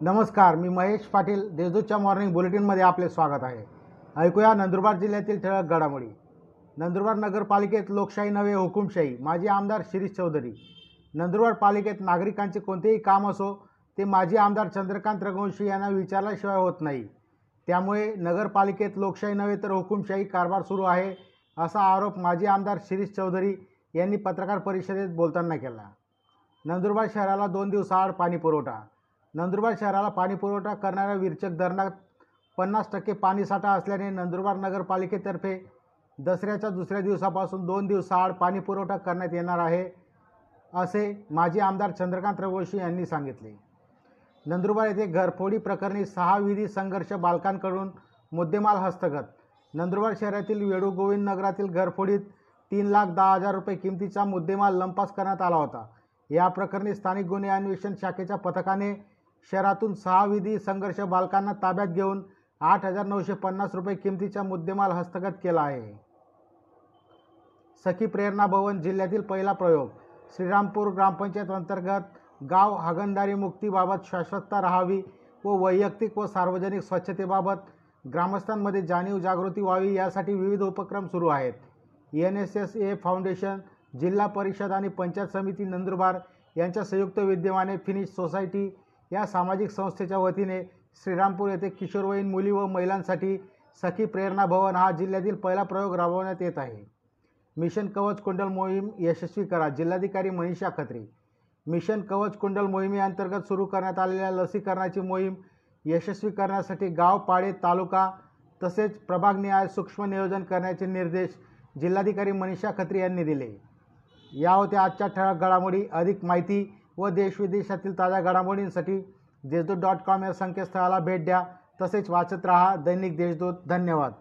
नमस्कार मी महेश पाटील देशदूतच्या मॉर्निंग बुलेटिनमध्ये आपले स्वागत आहे. ऐकूया नंदुरबार जिल्ह्यातील ठळक घडामोडी. नंदुरबार नगरपालिकेत लोकशाही नव्हे हुकुमशाही. माजी आमदार शिरीष चौधरी. नंदुरबार पालिकेत नागरिकांचे कोणतेही काम असो ते माजी आमदार चंद्रकांत रघुवंशी यांना विचारल्याशिवाय होत नाही. त्यामुळे नगरपालिकेत लोकशाही नव्हे तर हुकुमशाही कारभार सुरू आहे असा आरोप माजी आमदार शिरीष चौधरी यांनी पत्रकार परिषदेत बोलताना केला. नंदुरबार शहराला दोन दिवसाआड पाणी पुरवठा नंदुरबार शहराला पाणी पुरवठा करणाऱ्या विरचक धरणात पन्नास टक्के पाणीसाठा असल्याने नंदुरबार नगरपालिकेतर्फे दसऱ्याच्या दुसऱ्या दिवसापासून दोन दिवसाआड पाणी पुरवठा करण्यात येणार आहे असे माजी आमदार चंद्रकांत रघोशी यांनी सांगितले. नंदुरबार येथे घरफोडी प्रकरणी सहा विधी संघर्ष बालकांकडून मुद्देमाल हस्तगत. नंदुरबार शहरातील वेणुगोविंद नगरातील घरफोडीत तीन लाख दहा हजार रुपये किमतीचा मुद्देमाल लंपास करण्यात आला होता. या प्रकरणी स्थानिक गुन्हे अन्वेषण शाखेच्या पथकाने शहरातून सहा विधी संघर्ष बालकांना ताब्यात घेऊन आठ हजार नऊशे पन्नास रुपये किमतीचा मुद्देमाल हस्तगत केला आहे. सखी प्रेरणा भवन जिल्ह्यातील पहिला प्रयोग. श्रीरामपूर ग्रामपंचायत अंतर्गत गाव हागणदारी मुक्तीबाबत शाश्वतता राहावी व वैयक्तिक व सार्वजनिक स्वच्छतेबाबत ग्रामस्थांमध्ये जाणीव जागृती व्हावी यासाठी विविध उपक्रम सुरू आहेत. N S S A foundation जिल्हा परिषद आणि पंचायत समिती नंदुरबार यांच्या संयुक्त विद्यमाने फिनिश सोसायटी या सामाजिक संस्थेच्या वतीने श्रीरामपूर येथे किशोरवयीन मुली व महिलांसाठी सखी प्रेरणा भवन हा जिल्ह्यातील पहिला प्रयोग राबवण्यात येत आहे. मिशन कवच कुंडल मोहीम यशस्वी करा जिल्हाधिकारी मनीषा खत्री. मिशन कवच कुंडल मोहिमेअंतर्गत सुरू करण्यात आलेल्या लसीकरणाची मोहीम यशस्वी करण्यासाठी गाव पाडे तालुका तसेच प्रभागनिहाय सूक्ष्म नियोजन करण्याचे निर्देश जिल्हाधिकारी मनीषा खत्री यांनी दिले. या होत्या आजच्या ठळक घडामोडी. अधिक माहिती व देशविदेशातील ताज्या घडामोडींसाठी देशदूत डॉट कॉम या संकेतस्थळाला भेट द्या. तसेच वाचत रहा दैनिक देशदूत. धन्यवाद.